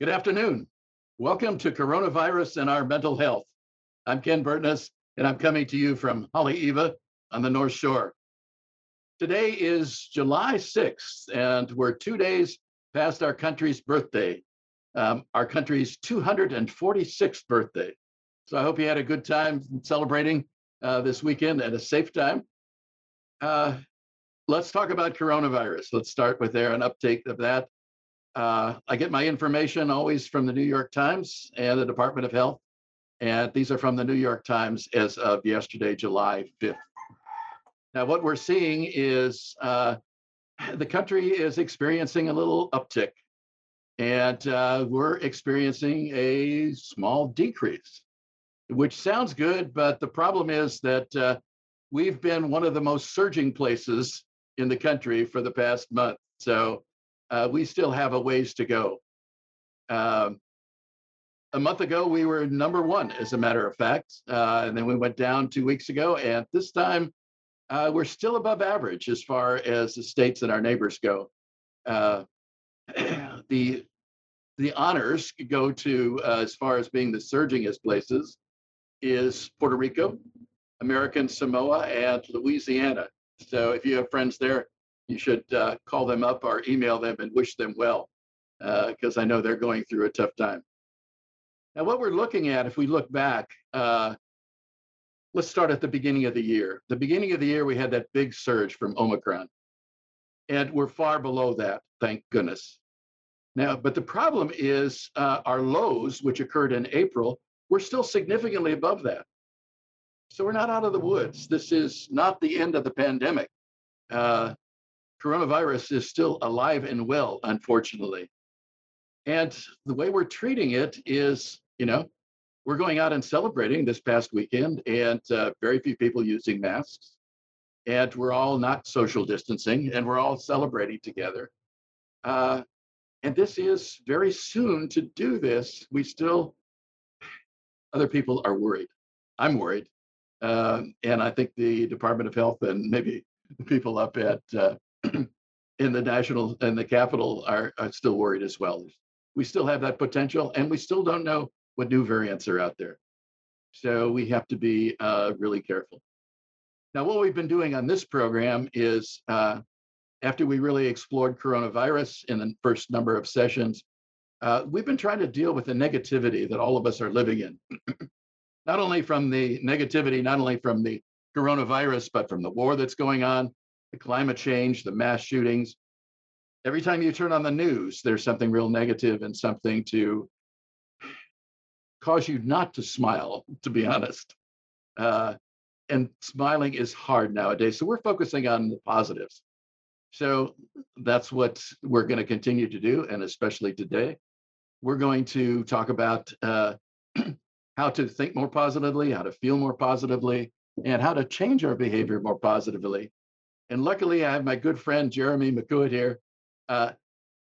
Good afternoon. Welcome to Coronavirus and Our Mental Health. I'm Ken Burtness, and I'm coming to you from Haleiwa on the North Shore. Today is July 6th, and we're two days past our country's birthday, um, our country's 246th birthday. So I hope you had a good time celebrating uh, this weekend at a safe time. Uh, let's talk about coronavirus. Let's start with there an update of that. Uh, I get my information always from the New York Times and the Department of Health. And these are from the New York Times as of yesterday, July 5th. Now, what we're seeing is uh, the country is experiencing a little uptick, and uh, we're experiencing a small decrease, which sounds good. But the problem is that uh, we've been one of the most surging places in the country for the past month. So uh, we still have a ways to go. Um, a month ago, we were number one, as a matter of fact. Uh, and then we went down two weeks ago. And this time, uh, we're still above average as far as the states and our neighbors go. Uh, the the honors go to uh, as far as being the surgingest places is Puerto Rico, American Samoa, and Louisiana. So if you have friends there, you should uh, call them up or email them and wish them well, because uh, I know they're going through a tough time. Now, what we're looking at, if we look back, uh, let's start at the beginning of the year. The beginning of the year, we had that big surge from Omicron, and we're far below that, thank goodness. Now, but the problem is uh, our lows, which occurred in April, we're still significantly above that. So we're not out of the woods. This is not the end of the pandemic. Uh, coronavirus is still alive and well, unfortunately. And the way we're treating it is, you know, we're going out and celebrating this past weekend, and uh, very few people using masks. And we're all not social distancing, and we're all celebrating together. Uh, and this is very soon to do this. We still, other people are worried. I'm worried. Uh, and I think the Department of Health and maybe the people up at uh, in the national and the capital are, are still worried as well. We still have that potential, and we still don't know what new variants are out there. So we have to be uh, really careful. Now, what we've been doing on this program is uh, after we really explored coronavirus in the first number of sessions, uh, we've been trying to deal with the negativity that all of us are living in. not only from the negativity, not only from the coronavirus, but from the war that's going on, the climate change, the mass shootings. Every time you turn on the news, there's something real negative and something to cause you not to smile, to be honest. Uh, and smiling is hard nowadays. So we're focusing on the positives. So that's what we're going to continue to do. And especially today, we're going to talk about uh, how to think more positively, how to feel more positively, and how to change our behavior more positively. And luckily, I have my good friend Jeremy McCourt here. Uh,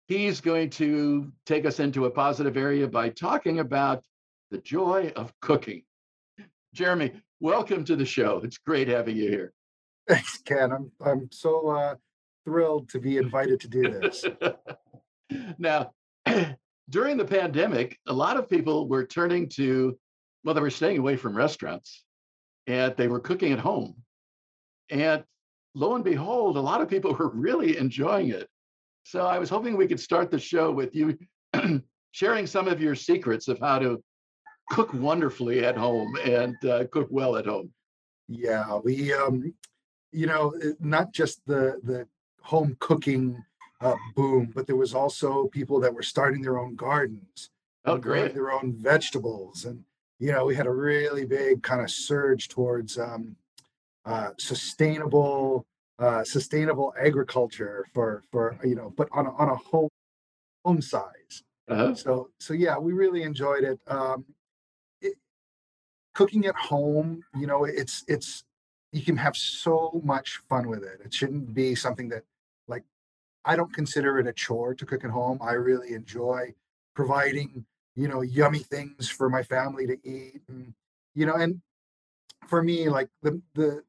he's going to take us into a positive area by talking about the joy of cooking. Jeremy, welcome to the show. It's great having you here. Thanks, Ken. I'm I'm so uh, thrilled to be invited to do this. now, during the pandemic, a lot of people were turning to, well, they were staying away from restaurants and they were cooking at home. And lo and behold, a lot of people were really enjoying it. So I was hoping we could start the show with you sharing some of your secrets of how to cook wonderfully at home and uh, cook well at home. Yeah, we, um, you know, not just the the home cooking uh, boom, but there was also people that were starting their own gardens. Oh, great! Their own vegetables, and you know, we had a really big kind of surge towards um, uh, sustainable uh, sustainable agriculture for for you know, but on a, on a home home size. Uh-huh. So so yeah, we really enjoyed it. Um, it. Cooking at home, you know, it's it's you can have so much fun with it. It shouldn't be something that like I don't consider it a chore to cook at home. I really enjoy providing you know yummy things for my family to eat and you know and for me like the the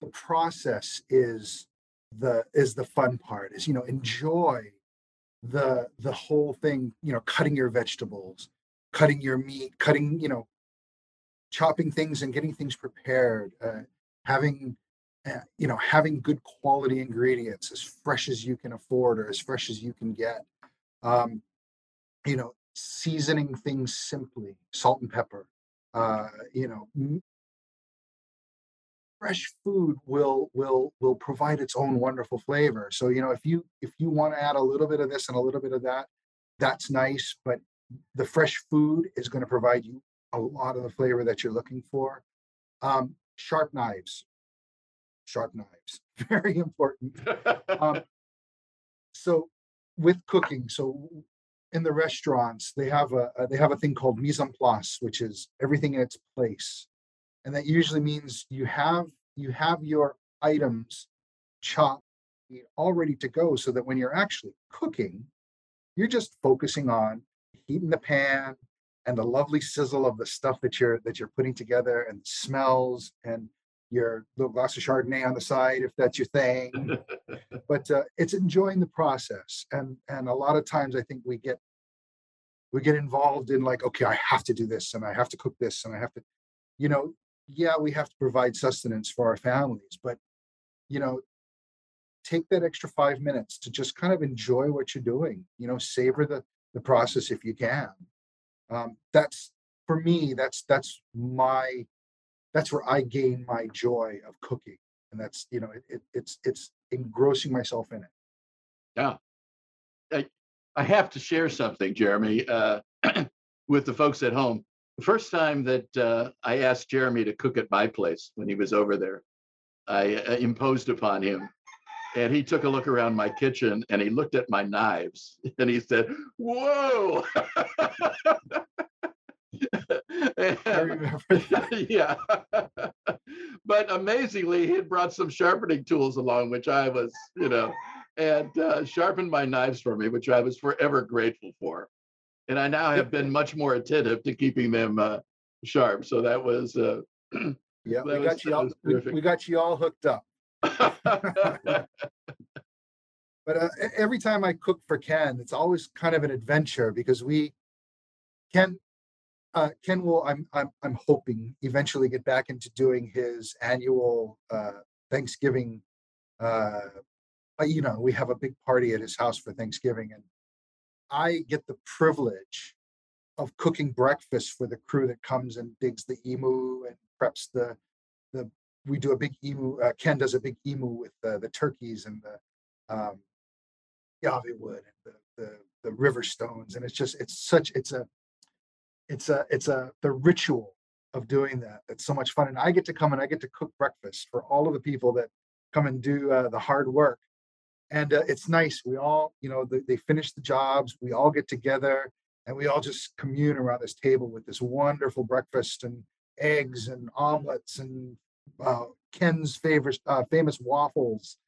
the process is the is the fun part is you know enjoy the the whole thing, you know, cutting your vegetables, cutting your meat, cutting, you know, chopping things and getting things prepared, uh, having uh, you know having good quality ingredients as fresh as you can afford or as fresh as you can get um, you know seasoning things simply salt and pepper uh, you know fresh food will will will provide its own wonderful flavor. So you know if you if you want to add a little bit of this and a little bit of that that's nice but the fresh food is going to provide you a lot of the flavor that you're looking for. Um, sharp knives. Sharp knives very important. Um, so with cooking so in the restaurants they have a, a they have a thing called mise en place which is everything in its place and that usually means you have you have your items chopped all ready to go so that when you're actually cooking you're just focusing on heating the pan and the lovely sizzle of the stuff that you're that you're putting together and smells and your little glass of Chardonnay on the side if that's your thing. but uh, it's enjoying the process, and and a lot of times I think we get we get involved in like, okay, I have to do this, and I have to cook this, and I have to, you know, yeah, we have to provide sustenance for our families, but you know, take that extra five minutes to just kind of enjoy what you're doing. You know, savor the the process if you can. Um, that's for me. That's that's my that's where I gain my joy of cooking, and that's you know it, it, it's it's engrossing myself in it. Yeah, I, I have to share something, Jeremy, uh, with the folks at home. The first time that uh, I asked Jeremy to cook at my place when he was over there, I uh, imposed upon him. And he took a look around my kitchen and he looked at my knives and he said, Whoa, I remember that. yeah. but amazingly, he had brought some sharpening tools along, which I was, you know, and uh, sharpened my knives for me, which I was forever grateful for. And I now have been much more attentive to keeping them uh, sharp. So that was, uh, Yeah, we That was- got you all. We, we got you all hooked up. But uh, every time I cook for Ken, it's always kind of an adventure because we, Ken, uh, Ken will. I'm I'm I'm hoping eventually get back into doing his annual uh, Thanksgiving. Uh, you know, we have a big party at his house for Thanksgiving, and I get the privilege of cooking breakfast for the crew that comes and digs the imu and preps the the. We do a big imu. Uh, Ken does a big imu with the, the turkeys and the um, wood and the, the the river stones, and it's just it's such it's a it's a it's a the ritual of doing that. It's so much fun, and I get to come and I get to cook breakfast for all of the people that come and do uh, the hard work, and uh, it's nice. We all you know they, they finish the jobs, we all get together, and we all just commune around this table with this wonderful breakfast and eggs and omelets and uh, Ken's favorite uh, famous waffles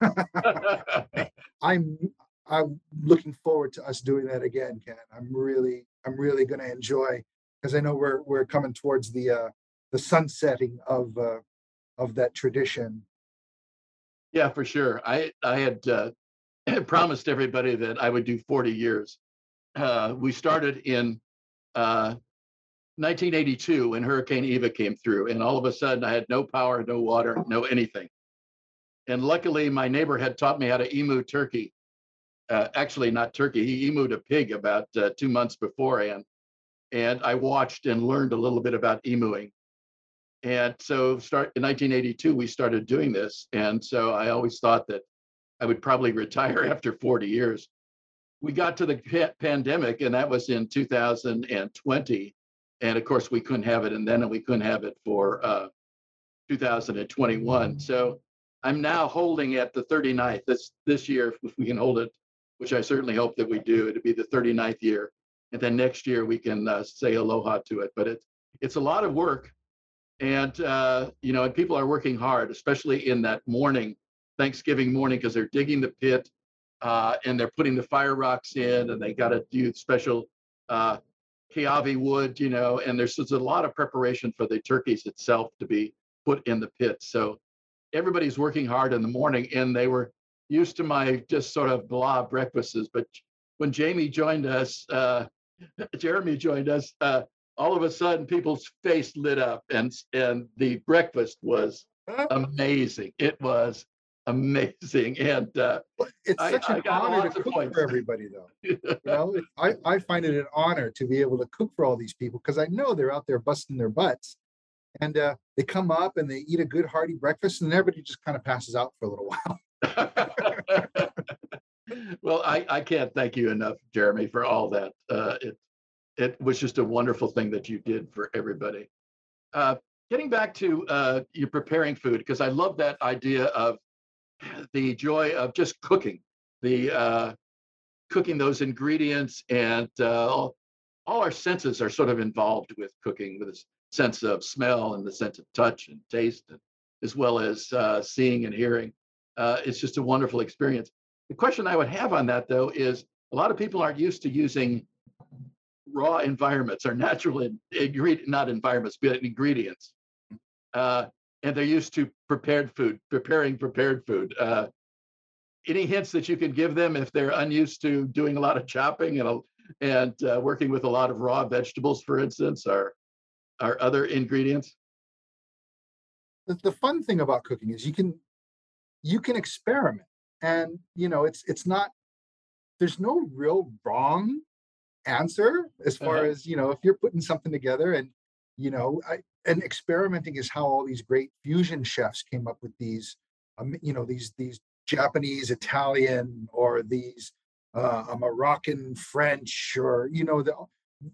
I'm I'm looking forward to us doing that again, Ken. I'm really I'm really going to enjoy because I know we're we're coming towards the uh, the sunsetting of uh, of that tradition. Yeah, for sure. I, I had uh, promised everybody that I would do 40 years. Uh, we started in uh, 1982 when Hurricane Iwa came through, and all of a sudden I had no power, no water, no anything. And luckily, my neighbor had taught me how to imu turkey. Uh, actually, not turkey. He imued a pig about uh, two months beforehand, and I watched and learned a little bit about imuing. And so, start in 1982, we started doing this, and so I always thought that I would probably retire after 40 years. We got to the pa- pandemic, and that was in 2020, and of course, we couldn't have it, and then we couldn't have it for uh, 2021. So I'm now holding at the 39th this this year, if we can hold it, which I certainly hope that we do. It'll be the 39th year, and then next year we can uh, say aloha to it. But it's it's a lot of work, and uh, you know, and people are working hard, especially in that morning, Thanksgiving morning, because they're digging the pit, uh, and they're putting the fire rocks in, and they got to do special uh, kiawe wood, you know, and there's, a lot of preparation for the turkeys itself to be put in the pit. So everybody's working hard in the morning, and they were used to my just sort of blah breakfasts, but when Jamie joined us, uh, Jeremy joined us, uh, all of a sudden people's face lit up and and the breakfast was amazing. It was amazing. And uh, it's such I an got honor to cook points. for everybody, though. You know, I, I find it an honor to be able to cook for all these people because I know they're out there busting their butts. And uh, they come up and they eat a good hearty breakfast, and everybody just kind of passes out for a little while. well, I, I can't thank you enough, Jeremy, for all that. Uh, it it was just a wonderful thing that you did for everybody. Uh, getting back to uh, you preparing food, because I love that idea of the joy of just cooking, the uh, cooking those ingredients, and uh, all, all our senses are sort of involved with cooking, with this sense of smell and the sense of touch and taste, and, as well as uh, seeing and hearing. Uh, it's just a wonderful experience. The question I would have on that, though, is a lot of people aren't used to using raw environments are natural in, ingredient, not environments, but ingredients. Uh, and they're used to prepared food, preparing prepared food. Uh, any hints that you can give them if they're unused to doing a lot of chopping and and uh, working with a lot of raw vegetables, for instance, or or other ingredients? the, the fun thing about cooking is you can you can experiment and you know it's it's not there's no real wrong answer as far Uh-huh. as you know if you're putting something together and you know I, and experimenting is how all these great fusion chefs came up with these um, you know these these japanese italian or these uh, a moroccan french or you know the,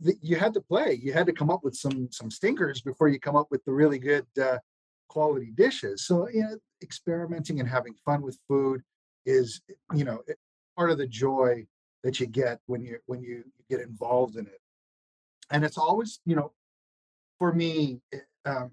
the you had to play you had to come up with some some stinkers before you come up with the really good uh, quality dishes. So, you know, experimenting and having fun with food is, you know, part of the joy that you get when you when you get involved in it. And it's always, you know, for me, um,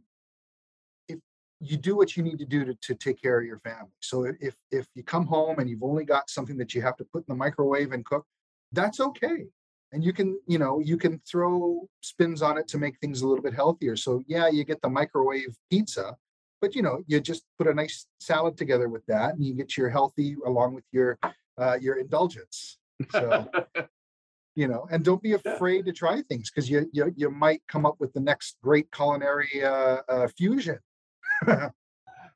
if you do what you need to do to, to take care of your family. So if if you come home and you've only got something that you have to put in the microwave and cook, that's okay. And you can, you know, you can throw spins on it to make things a little bit healthier. So yeah, you get the microwave pizza, but you know you just put a nice salad together with that and you get your healthy along with your uh, your indulgence so you know and don't be afraid to try things because you, you you might come up with the next great culinary uh, uh, fusion.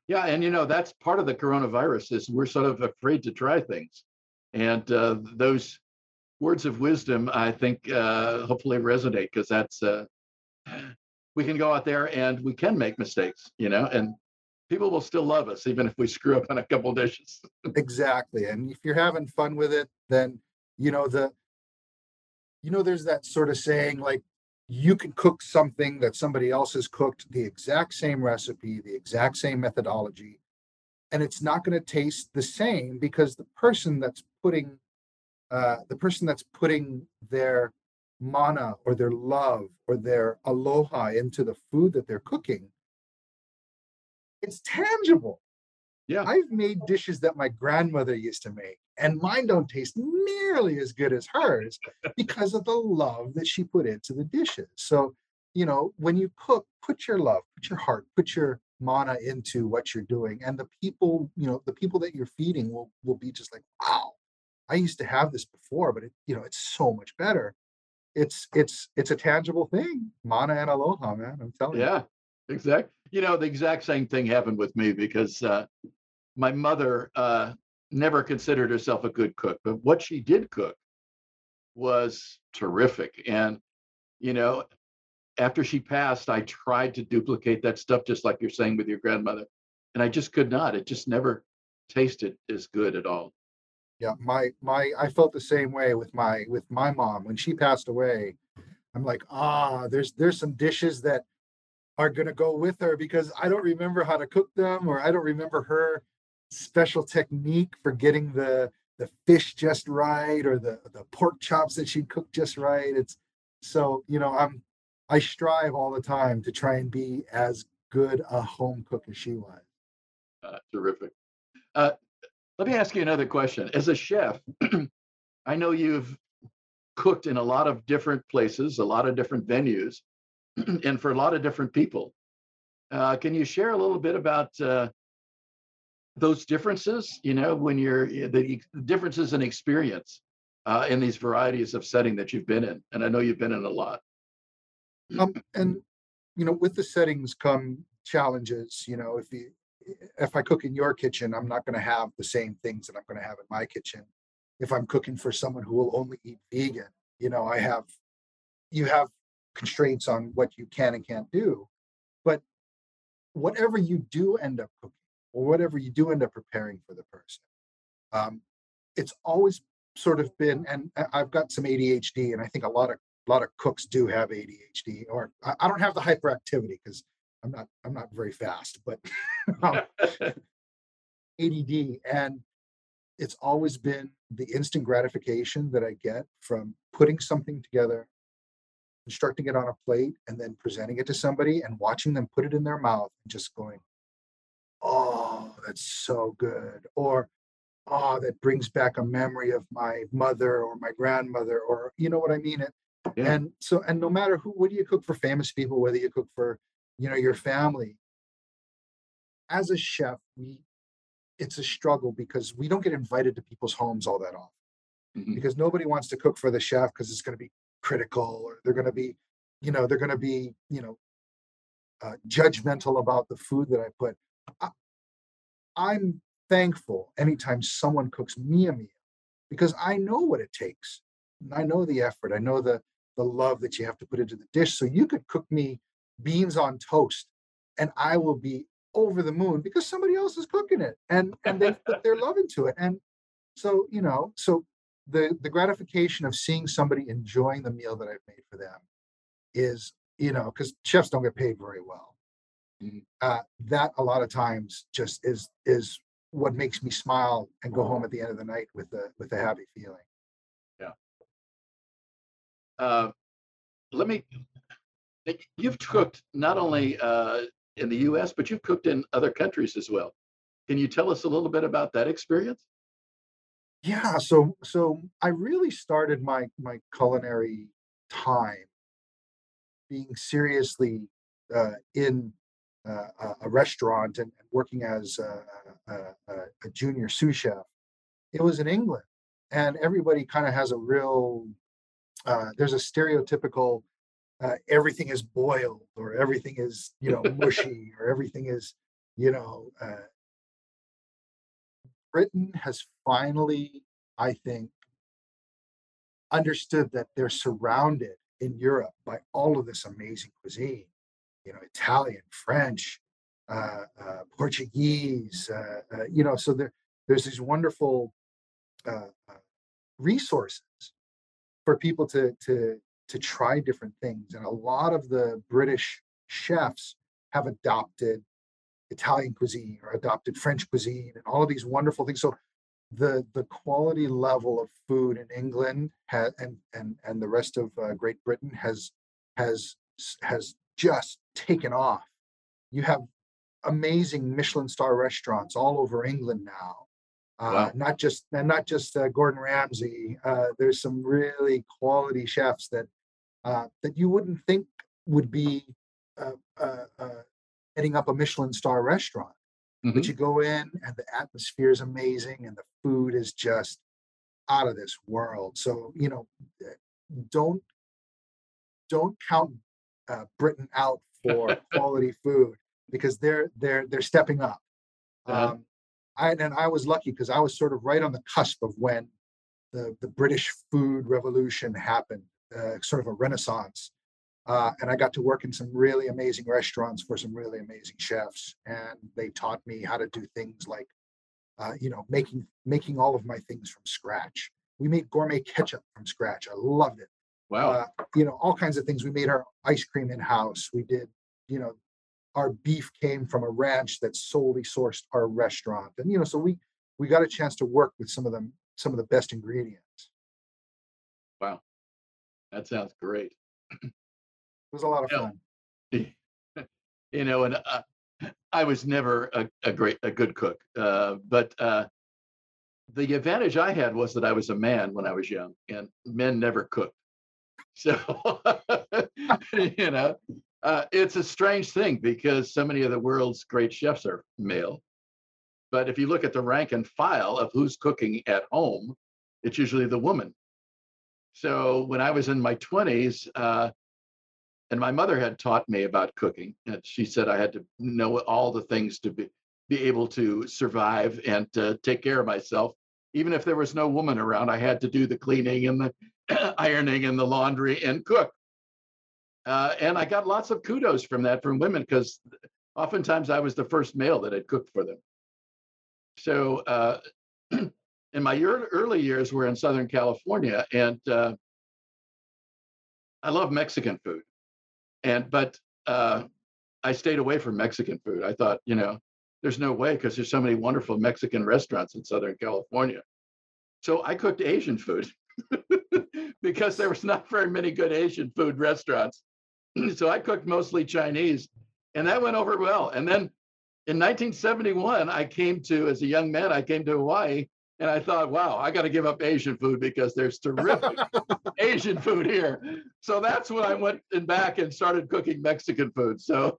Yeah, and you know that's part of the coronavirus is we're sort of afraid to try things, and uh, those words of wisdom I think uh, hopefully resonate because that's uh, we can go out there and we can make mistakes, you know, and people will still love us even if we screw up on a couple dishes. exactly and if you're having fun with it then you know the you know there's that sort of saying like you can cook something that somebody else has cooked the exact same recipe the exact same methodology and it's not going to taste the same because the person that's putting uh, the person that's putting their mana or their love or their aloha into the food that they're cooking it's tangible Yeah. I've made dishes that my grandmother used to make, and mine don't taste nearly as good as hers because of the love that she put into the dishes. So, you know, when you cook, put your love, put your heart, put your mana into what you're doing, and the people, you know, the people that you're feeding will will be just like, wow, I used to have this before, but it, you know, it's so much better. It's it's it's a tangible thing, mana and aloha, man. I'm telling you. Yeah, Exactly. You know, the exact same thing happened with me because uh, my mother uh, never considered herself a good cook, but what she did cook was terrific. And you know, after she passed, I tried to duplicate that stuff, just like you're saying with your grandmother, and I just could not. It just never tasted as good at all. Yeah, my my I felt the same way with my with my mom when she passed away. I'm like, ah, there's there's some dishes that are gonna go with her because I don't remember how to cook them or I don't remember her special technique for getting the the fish just right or the the pork chops that she cooked just right. It's so you know I'm I strive all the time to try and be as good a home cook as she was. Uh, terrific. Uh, let me ask you another question. As a chef, I know you've cooked in a lot of different places, a lot of different venues, and for a lot of different people. Uh, can you share a little bit about uh, those differences, you know, when you're eh, the, differences in experience uh, in these varieties of setting that you've been in, and I know you've been in a lot. Um, and you know, with the settings come challenges. You know, if you if I cook in your kitchen, I'm not going to have the same things that I'm going to have in my kitchen. If I'm cooking for someone who will only eat vegan, you know, I have you have constraints on what you can and can't do. But whatever you do end up cooking, or whatever you do end up preparing for the person, um, it's always sort of been. And I- I've got some ADHD, and I think a lot of a lot of cooks do have ADHD, or I, I don't have the hyperactivity because I'm not I'm not very fast, but um, ADD, and it's always been the instant gratification that I get from putting something together, constructing it on a plate, and then presenting it to somebody and watching them put it in their mouth and just going, "Oh, that's so good," or "Oh, that brings back a memory of my mother or my grandmother," or you know what I mean? It, Yeah. and so, and no matter who, what do you cook for famous people, whether you cook for, you know, your family, as a chef, we, it's a struggle because we don't get invited to people's homes all that often Mhm. because nobody wants to cook for the chef because it's going to be critical or they're going to be, you know, they're going to be, you know, uh, judgmental about the food that I put. I, I'm thankful anytime someone cooks me a meal because I know what it takes. I know the effort. I know the the love that you have to put into the dish. So you could cook me beans on toast, and I will be over the moon because somebody else is cooking it, and and they put their love into it. And so you know, so the the gratification of seeing somebody enjoying the meal that I've made for them is you know because chefs don't get paid very well. Mhm. Uh, that a lot of times just is is what makes me smile and go home at the end of the night with a with a happy feeling. Yeah. Uh, let me. You've cooked not only uh, in the U.S., but you've cooked in other countries as well. Can you tell us a little bit about that experience? Yeah, so so I really started my my culinary time being seriously uh, in uh, a, a restaurant and, working as a, a, a, a junior sous chef. It was in England, and everybody kind of has a real uh, there's a stereotypical uh, everything is boiled or everything is you know mushy or everything is you know uh, Britain has finally, I think, understood that they're surrounded in Europe by all of this amazing cuisine. You know, Italian, French, uh, uh, Portuguese. Uh, uh, you know, so there, there's these wonderful uh, uh, resources for people to to to try different things, and a lot of the British chefs have adopted Italian cuisine or adopted French cuisine and all of these wonderful things. So the the quality level of food in England has and and and the rest of uh, Great Britain has has has just taken off. You have amazing Michelin star restaurants all over England now. Uh, Wow. Not just and not just uh, Gordon Ramsay. Uh, there's some really quality chefs that uh, that you wouldn't think would be uh, uh, uh, heading up a Michelin star restaurant. But Mhm. you go in and the atmosphere is amazing and the food is just out of this world. So, you know, eh, don't don't count uh, Britain out for quality food because they're they're they're stepping up. Uh-huh. Um, I and I was lucky because I was sort of right on the cusp of when the the British food revolution happened, uh, sort of a renaissance. Uh, and I got to work in some really amazing restaurants for some really amazing chefs, and they taught me how to do things like, uh, you know, making making all of my things from scratch. We made gourmet ketchup from scratch. I loved it. Wow. Uh, you know, all kinds of things. We made our ice cream in house. We did, you know, our beef came from a ranch that solely sourced our restaurant, and you know, so we we got a chance to work with some of them, some of the best ingredients. wow. That sounds great. It was a lot of Yeah. fun. you know, and uh, I was never a, a great, a good cook. Uh, but uh, the advantage I had was that I was a man when I was young, and men never cooked. So, you know, uh, it's a strange thing because so many of the world's great chefs are male. But if you look at the rank and file of who's cooking at home, it's usually the woman. So when I was in my 20s, uh, and my mother had taught me about cooking, and she said I had to know all the things to be, be able to survive and to take care of myself. Even if there was no woman around, I had to do the cleaning and the ironing and the laundry and cook. Uh, and I got lots of kudos from that from women because oftentimes I was the first male that had cooked for them. So uh, in my early years, we're in Southern California, and uh, I love Mexican food, and but uh, I stayed away from Mexican food. I thought, you know, there's no way because there's so many wonderful Mexican restaurants in Southern California. So I cooked Asian food because there was not very many good Asian food restaurants. so I cooked mostly Chinese, and that went over well. And then in 1971, I came to, as a young man, I came to Hawaii and I thought, wow, I got to give up Asian food because there's terrific Asian food here. So that's when I went and back and started cooking Mexican food. So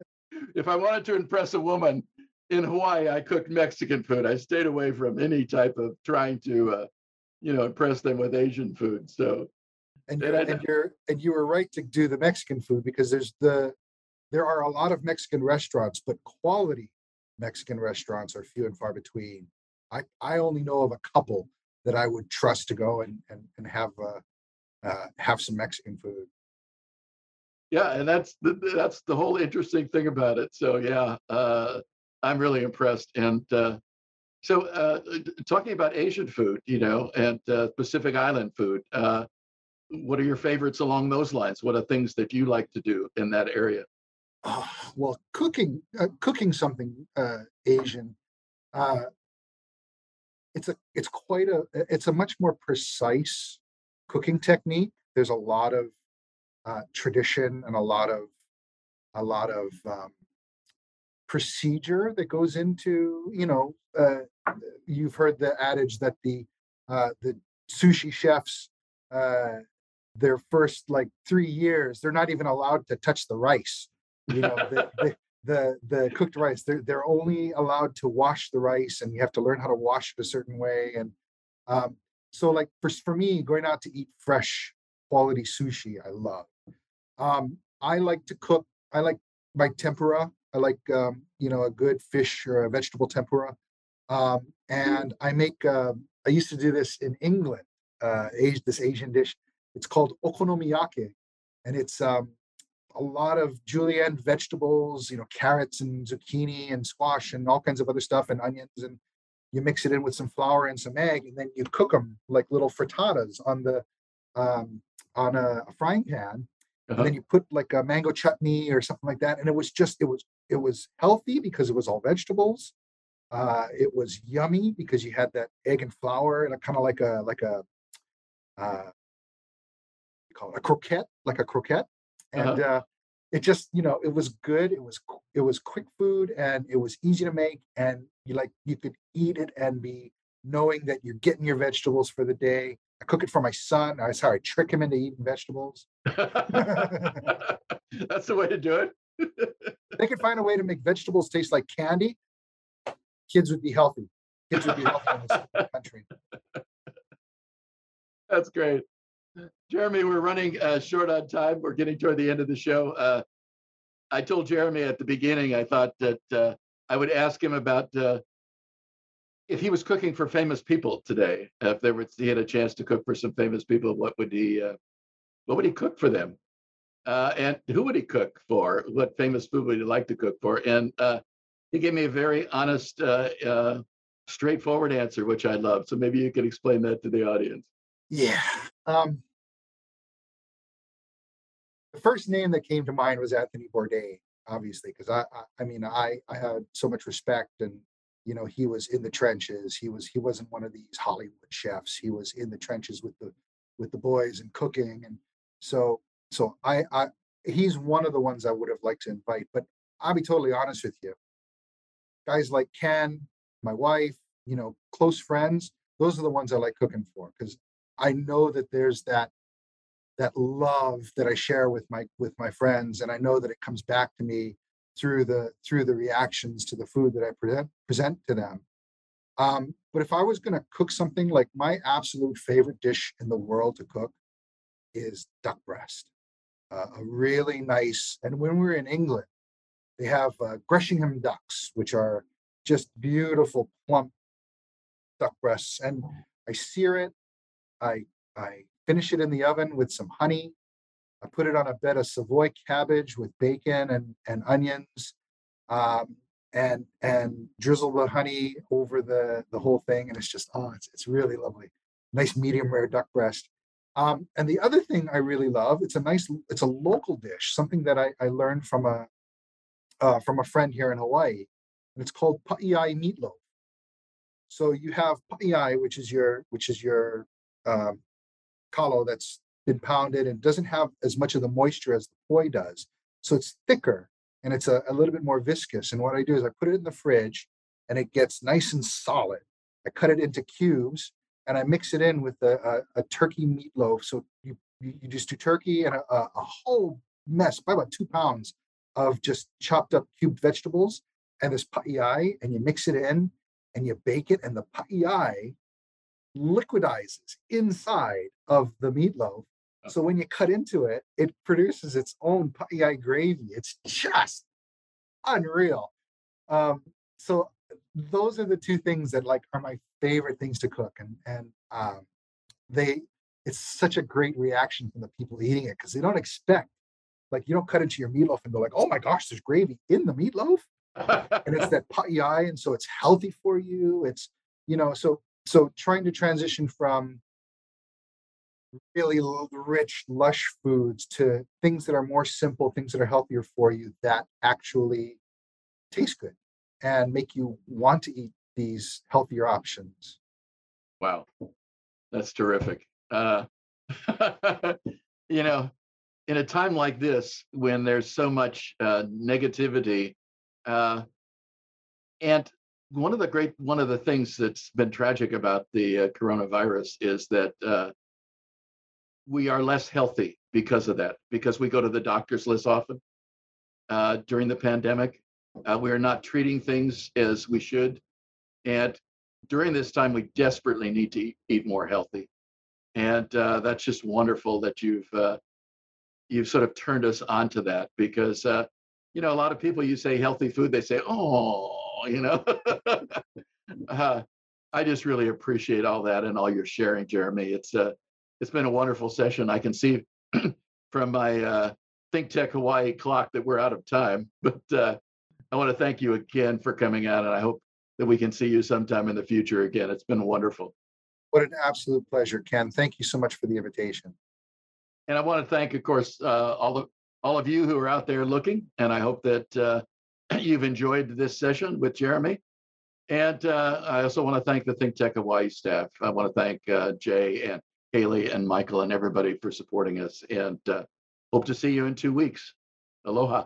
if I wanted to impress a woman in Hawaii, I cooked Mexican food. I stayed away from any type of trying to, uh, you know, impress them with Asian food. So and, and, and you're and you were right to do the Mexican food because there's the there are a lot of Mexican restaurants, but quality Mexican restaurants are few and far between. I I only know of a couple that I would trust to go and and and have uh, uh have some Mexican food. Yeah, and that's the, that's the whole interesting thing about it. So yeah, uh, I'm really impressed. And uh, so uh, talking about Asian food, you know, and uh, Pacific Island food, uh, what are your favorites along those lines? What are things that you like to do in that area? Oh, well, cooking uh, cooking something uh, Asian, uh, it's a it's quite a it's a much more precise cooking technique. There's a lot of uh, tradition and a lot of a lot of um, procedure that goes into you know uh, you've heard the adage that the uh, the sushi chefs uh, their first like three years, they're not even allowed to touch the rice. You know, the, the, the, the cooked rice, they're, they're only allowed to wash the rice and you have to learn how to wash it a certain way. And um, so like for, for me, going out to eat fresh quality sushi, I love. Um, I like to cook, I like my tempura. I like, um, you know, a good fish or a vegetable tempura. Um, and I make, uh, I used to do this in England, uh, this Asian dish it's called okonomiyaki, and it's um, a lot of julienne vegetables, you know, carrots and zucchini and squash and all kinds of other stuff and onions, and you mix it in with some flour and some egg, and then you cook them like little frittatas on the um, on a, a frying pan, uh-huh. and then you put like a mango chutney or something like that, and it was just it was it was healthy because it was all vegetables. Uh, it was yummy because you had that egg and flour and kind of like a like a uh, call it a croquette, like a croquette, and uh-huh. uh, it just you know it was good. It was it was quick food and it was easy to make, and you like you could eat it and be knowing that you're getting your vegetables for the day. I cook it for my son. I sorry, trick him into eating vegetables. That's the way to do it. they could find a way to make vegetables taste like candy. Kids would be healthy. Kids would be healthy in this country. That's great. Jeremy, we're running uh, short on time. We're getting toward the end of the show. Uh, I told Jeremy at the beginning, I thought that uh, I would ask him about uh, if he was cooking for famous people today. If there was, he had a chance to cook for some famous people, what would he, uh, what would he cook for them? Uh, and who would he cook for? What famous food would he like to cook for? And he gave me a very honest, straightforward answer, which I love. So maybe you could explain that to the audience. Yeah. Um, the first name that came to mind was Anthony Bourdain, obviously, because I, I, I mean, I, I had so much respect, and you know, he was in the trenches. He was, he wasn't one of these Hollywood chefs. He was in the trenches with the, with the boys and cooking, and so, so I, I, he's one of the ones I would have liked to invite. But I'll be totally honest with you, guys like Ken, my wife, you know, close friends. Those are the ones I like cooking for because I know that there's that that love that I share with my with my friends, and I know that it comes back to me through the through the reactions to the food that I present present to them. Um, but if I was going to cook something like my absolute favorite dish in the world to cook is duck breast. Uh, a really nice, and when we are in England, they have uh, Gressingham ducks, which are just beautiful, plump duck breasts. And I sear it, I, I finish it in the oven with some honey. I put it on a bed of Savoy cabbage with bacon and, and onions. Um, and and drizzle the honey over the the whole thing and it's just oh it's, it's really lovely nice medium rare duck breast um, and the other thing i really love it's a nice it's a local dish something that i, I learned from a uh, from a friend here in hawaii and it's called pa'iai meatloaf so you have pa'iai which is your which is your um, kalo that's been pounded and doesn't have as much of the moisture as the poi does so it's thicker and it's a, a little bit more viscous. And what I do is I put it in the fridge and it gets nice and solid. I cut it into cubes and I mix it in with a, a, a turkey meatloaf. So you, you, just do turkey and a, a, whole mess, by about two pounds of just chopped up cubed vegetables and this pa'iai, and you mix it in and you bake it, and the pa'iai liquidizes inside of the meatloaf so when you cut into it, it produces its own pa'iai gravy. It's just unreal. Um, so those are the two things that like are my favorite things to cook, and and um, they it's such a great reaction from the people eating it because they don't expect like you don't cut into your meatloaf and go like, oh my gosh, there's gravy in the meatloaf, and it's that pa'iai, and so it's healthy for you. It's you know so so trying to transition from really rich, lush foods to things that are more simple, things that are healthier for you that actually taste good and make you want to eat these healthier options. Wow, that's terrific. Uh, you know, in a time like this, when there's so much uh, negativity, uh, and one of the great, one of the things that's been tragic about the uh, coronavirus is that uh, we are less healthy because of that, because we go to the doctors less often uh, during the pandemic. Uh, we are not treating things as we should. And during this time, we desperately need to eat, eat more healthy. And uh, that's just wonderful that you've uh, you've sort of turned us onto that because you know a lot of people you say healthy food they say oh you know uh, I just really appreciate all that and all your sharing, Jeremy. It's uh, it's been a wonderful session. I can see from my uh, Think Tech Hawaii clock that we're out of time, but uh, I want to thank you again for coming out, and I hope that we can see you sometime in the future again. It's been wonderful. What an absolute pleasure, Ken. Thank you so much for the invitation. And I want to thank, of course, uh, all of all of you who are out there looking, and I hope that uh, you've enjoyed this session with Jeremy. And uh, I also want to thank the Think Tech Hawaii staff. I want to thank uh, Jay and Haley and Michael and everybody for supporting us. And uh, hope to see you in two weeks. Aloha.